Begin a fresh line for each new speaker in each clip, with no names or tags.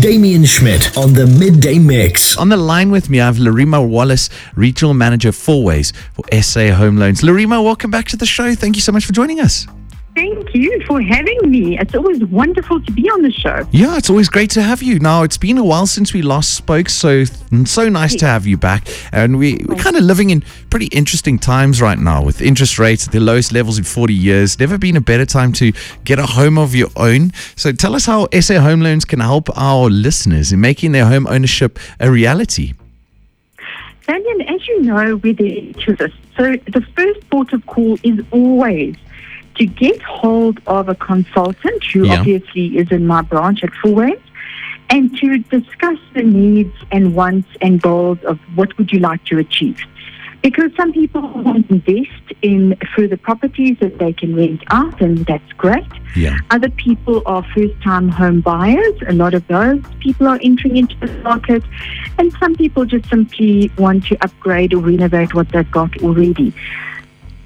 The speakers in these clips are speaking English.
Damien Schmidt on the Midday Mix.
On the line with me, I have Lerima Wallace, Regional Manager Fourways for SA Home Loans. Lerima, welcome back to the show. Thank you so much for joining us.
Thank you for having me. It's always wonderful to be on the show.
Yeah, it's always great to have you. Now, it's been a while since we last spoke, so so nice to have you back. And we, we're kind of living in pretty interesting times right now with interest rates at the lowest levels in 40 years. Never been a better time to get a home of your own. So tell us how SA Home Loans can help our listeners in making their home ownership a reality.
Daniel, as you know, we're the So the first port of call is always to get hold of a consultant who
Yeah.
obviously is in my branch at Fourways and to discuss the needs and wants and goals of what would you like to achieve. Because some people want to invest in further properties that they can rent out, and that's great.
Yeah.
Other people are first time home buyers. A lot of those people are entering into the market. And some people just simply want to upgrade or renovate what they've got already.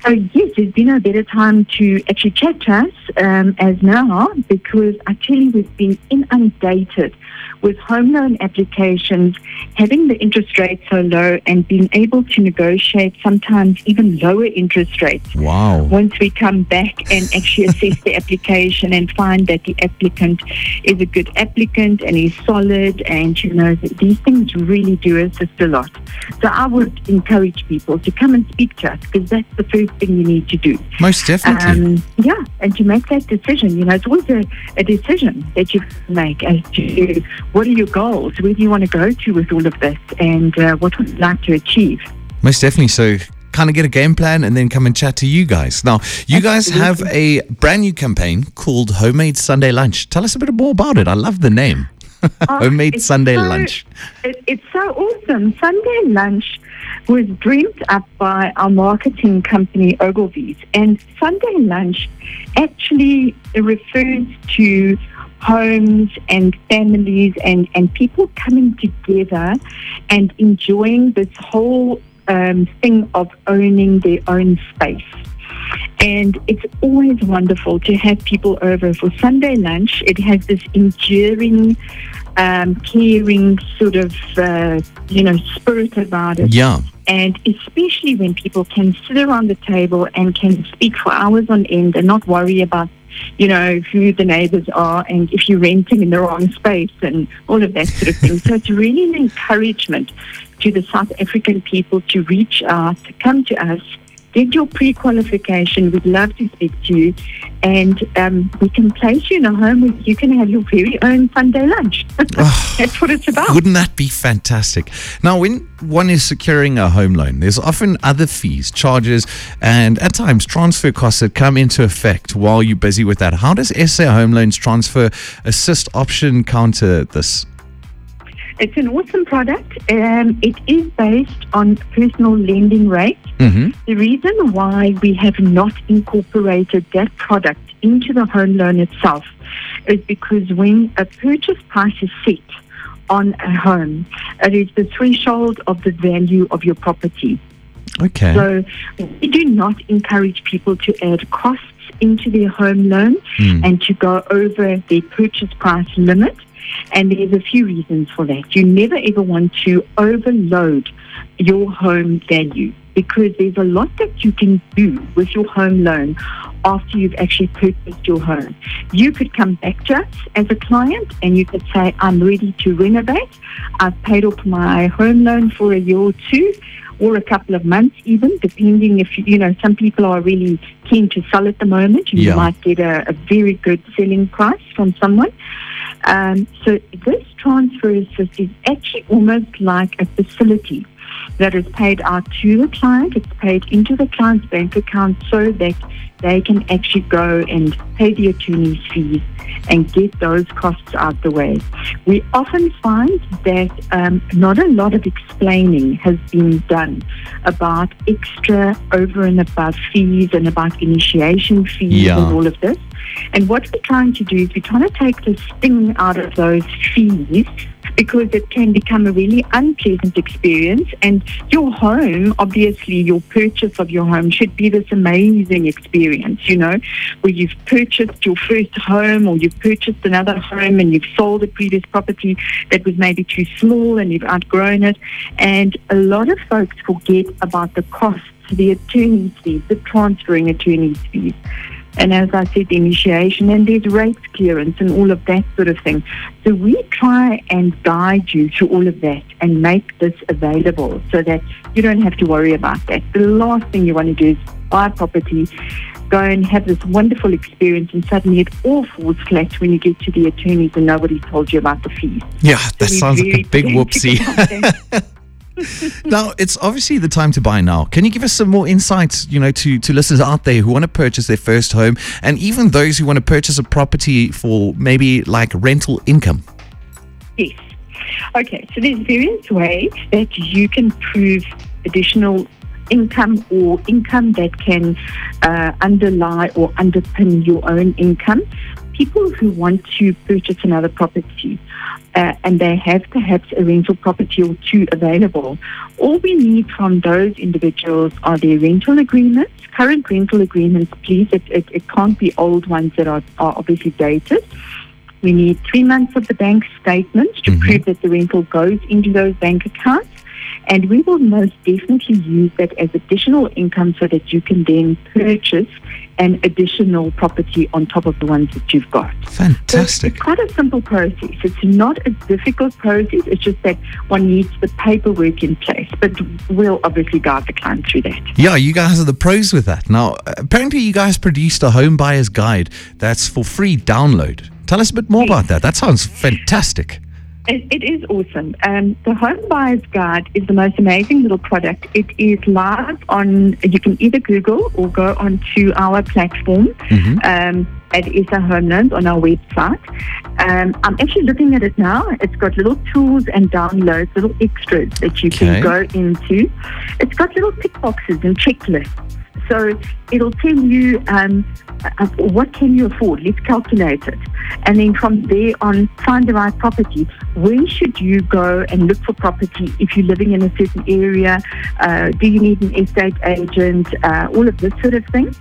So, yes, there's been a better time to actually chat to us um, as now because actually we've been inundated with home loan applications, having the interest rate so low and being able to negotiate sometimes even lower interest rates
Wow.
once we come back and actually assess the application and find that the applicant is a good applicant and is solid and you know these things really do assist a lot so i would encourage people to come and speak to us because that's the first thing you need to do
Most definitely.
um, yeah and to make that decision you know it's always a, a decision that you make as to what are your goals where do you want to go to with all of this and uh, what would you like to achieve
Most definitely. So, kind of get a game plan and then come and chat to you guys. Now, you guys have a brand new campaign called Homemade Sunday Lunch. Tell us a bit more about it. I love the name. Homemade Sunday
so-
Lunch.
It, it's so awesome. Sunday lunch was dreamed up by our marketing company Ogilvy's, and Sunday lunch actually refers to homes and families and, and people coming together and enjoying this whole um, thing of owning their own space. And it's always wonderful to have people over for Sunday lunch. It has this enduring, um, caring sort of, uh, you know, spirit about it.
Yeah.
And especially when people can sit around the table and can speak for hours on end and not worry about, you know, who the neighbors are and if you're renting in the wrong space and all of that sort of thing. so it's really an encouragement to the South African people to reach out, to come to us, get your pre-qualification. We'd love to speak to you, and um, we can place you in a home where you can have your very own Sunday lunch. That's what it's about.
Wouldn't that be fantastic? Now, when one is securing a home loan, there's often other fees, charges, and at times transfer costs that come into effect while you're busy with that. How does SA Home Loans Transfer Assist option counter this?
It's an awesome product. Um, it is based on personal lending rates.
Mm-hmm.
The reason why we have not incorporated that product into the home loan itself is because when a purchase price is set on a home, it is the threshold of the value of your property.
Okay.
So we do not encourage people to add costs into their home loan
Mm.
and to go over their purchase price limit. And there's a few reasons for that. You never ever want to overload your home value because there's a lot that you can do with your home loan after you've actually purchased your home. You could come back to us as a client and you could say, I'm ready to renovate. I've paid off my home loan for a year or two or a couple of months even, depending if, you know, some people are really keen to sell at the moment. You
Yeah.
might get a, a very good selling price from someone. Um, so this transfer assist is actually almost like a facility that is paid out to the client. It's paid into the client's bank account so that they can actually go and pay the attorney's fees and get those costs out the way. We often find that um, not a lot of explaining has been done about extra over and above fees and about initiation fees
Yeah.
and all of this. And what we're trying to do is we're trying to take the sting out of those fees because it can become a really unpleasant experience. And your home, obviously, your purchase of your home should be this amazing experience, you know, where you've purchased your first home or you've purchased another home and you've sold a previous property that was maybe too small and you've outgrown it. And a lot of folks forget about the costs, the attorney's fees, the transferring attorney's fees. And as I said, the initiation and there's rates clearance and all of that sort of thing. So we try and guide you through all of that and make this available so that you don't have to worry about that. The last thing you want to do is buy a property, go and have this wonderful experience and suddenly it all falls flat when you get to the attorneys and nobody told you about the fees.
Yeah, that
So
sounds like a big whoopsie. now, it's obviously the time to buy now. Can you give us some more insights, you know, to, to listeners out there who want to purchase their first home and even those who want to purchase a property for maybe like rental income?
Yes. Okay, so there's various ways that you can prove additional income or income that can uh, underlie or underpin your own income. People who want to purchase another property uh, and they have perhaps a rental property or two available, all we need from those individuals are their rental agreements, current rental agreements, please. It, it, it can't be old ones that are, are obviously dated. We need three months of the bank statement to
Mhm.
prove that the rental goes into those bank accounts. And we will most definitely use that as additional income so that you can then purchase an additional property on top of the ones that you've got. So
Fantastic.
It's quite a simple process. It's not a difficult process. It's just that one needs the paperwork in place. But we'll obviously guide the client through that.
Yeah, you guys are the pros with that. Now, apparently, you guys produced a home buyer's guide that's for free download. Tell us a bit more about that. That sounds fantastic.
It, it is awesome. Um, the Home Buyer's Guide is the most amazing little product. It is live on, you can either Google or go onto our platform
Mhm.
um, at ISA Home Loans on our website. Um, I'm actually looking at it now. It's got little tools and downloads, little extras that you
Okay.
can go into. It's got little tick boxes and checklists. So it'll tell you um, uh, what can you afford. Let's calculate it, and then from there on, find the right property. Where should you go and look for property if you're living in a certain area? Uh, do you need an estate agent? Uh, all of this sort of thing.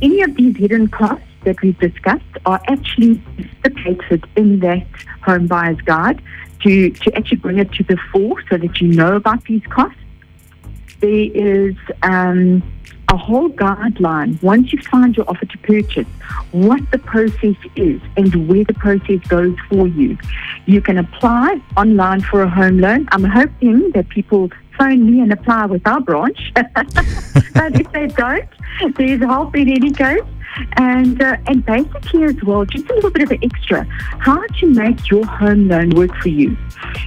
Any of these hidden costs that we've discussed are actually stipulated in that home buyer's guide to, to actually bring it to the fore so that you know about these costs. There is um, a whole guideline once you find your offer to purchase, what the process is and where the process goes for you. You can apply online for a home loan. I'm hoping that people phone me and apply with our branch. but if they don't, there's help in any case. And uh, and basically as well, just a little bit of an extra, how to make your home loan work for you.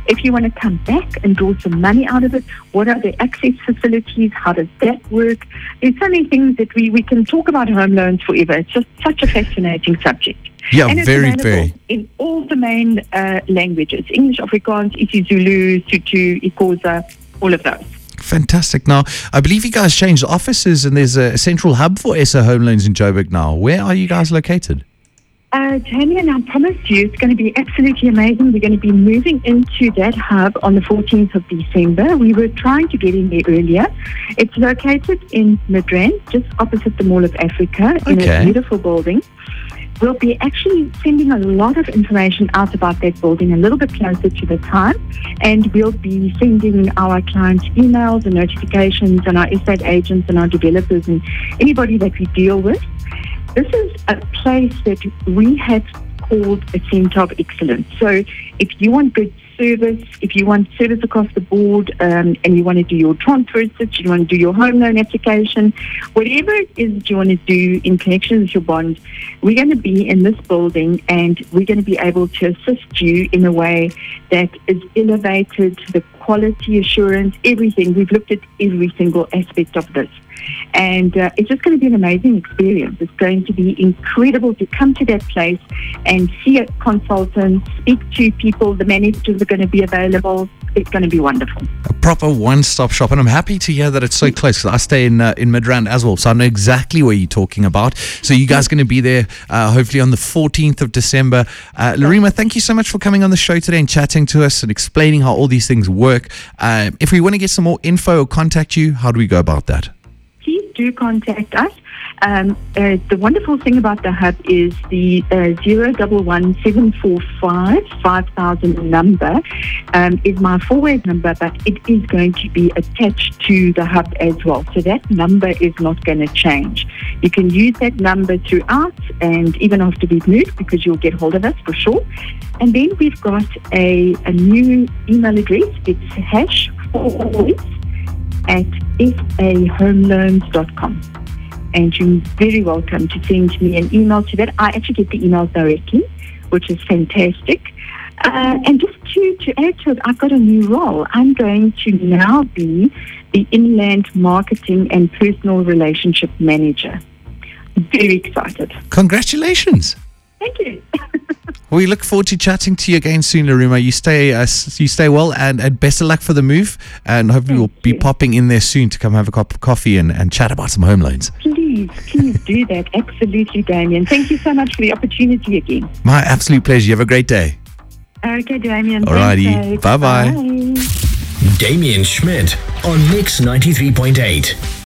If you want to come back and draw some money out of it, what are the access facilities? How does that work? There's so many things that we, we can talk about home loans forever. It's just such a fascinating subject.
Yeah,
and
very, very.
in all the main uh, languages: English, Afrikaans, isiZulu, Sutu, isiXhosa, all of those.
Fantastic. Now, I believe you guys changed offices and there's a central hub for SA Home Loans in Joburg now. Where are you guys located?
Uh, and I promise you it's going to be absolutely amazing. We're going to be moving into that hub on the 14th of December. We were trying to get in there earlier. It's located in Midrand, just opposite the Mall of Africa, in a beautiful building. We'll be actually sending a lot of information out about that building a little bit closer to the time, and we'll be sending our clients emails and notifications, and our estate agents and our developers and anybody that we deal with. This is a place that we have called a centre of excellence. So if you want good service, if you want service across the board, um, and you want to do your transfer search, you want to do your home loan application, whatever it is that you want to do in connection with your bond, we're going to be in this building and we're going to be able to assist you in a way that is elevated, the quality assurance, everything. We've looked at every single aspect of this. And uh, it's just going to be an amazing experience. It's going to be incredible to come to that place and see a consultant, speak to people. The managers are going to be available. It's going to be wonderful.
A proper one-stop shop, and I'm happy to hear that it's so close. I stay in uh, in Midrand as well, so I know exactly where you're talking about. So you guys are going to be there, uh, hopefully on the 14th of December. Uh, Lerima, thank you so much for coming on the show today and chatting to us and explaining how all these things work. Uh, if we want to get some more info or contact you, how do we go about that?
Do contact us. Um, uh, the wonderful thing about the hub is the uh, 011745 5000 number um, is my forward number, but it is going to be attached to the hub as well. So that number is not going to change. You can use that number throughout and even after we've moved because you'll get hold of us for sure. And then we've got a, a new email address. It's hash at sahomeloans.com. And you're very welcome to send me an email to that. I actually get the emails directly, which is fantastic. Uh, and just to, to add to it, I've got a new role. I'm going to now be the Inland Marketing and Personal Relationship Manager. Very excited.
Congratulations.
Thank you.
We look forward to chatting to you again soon, Lerima. You stay, uh, you stay well, and, and best of luck for the move. And hopefully, we'll be
you.
popping in there soon to come have a cup of coffee and, and chat about some home loans.
please, please do that. Absolutely, Damien. Thank you so much for the opportunity again.
My absolute pleasure. You have a great day.
Okay, Damien.
Alrighty.
Thanks,
Bye-bye.
Bye.
Damien Schmidt on Mix 93.8.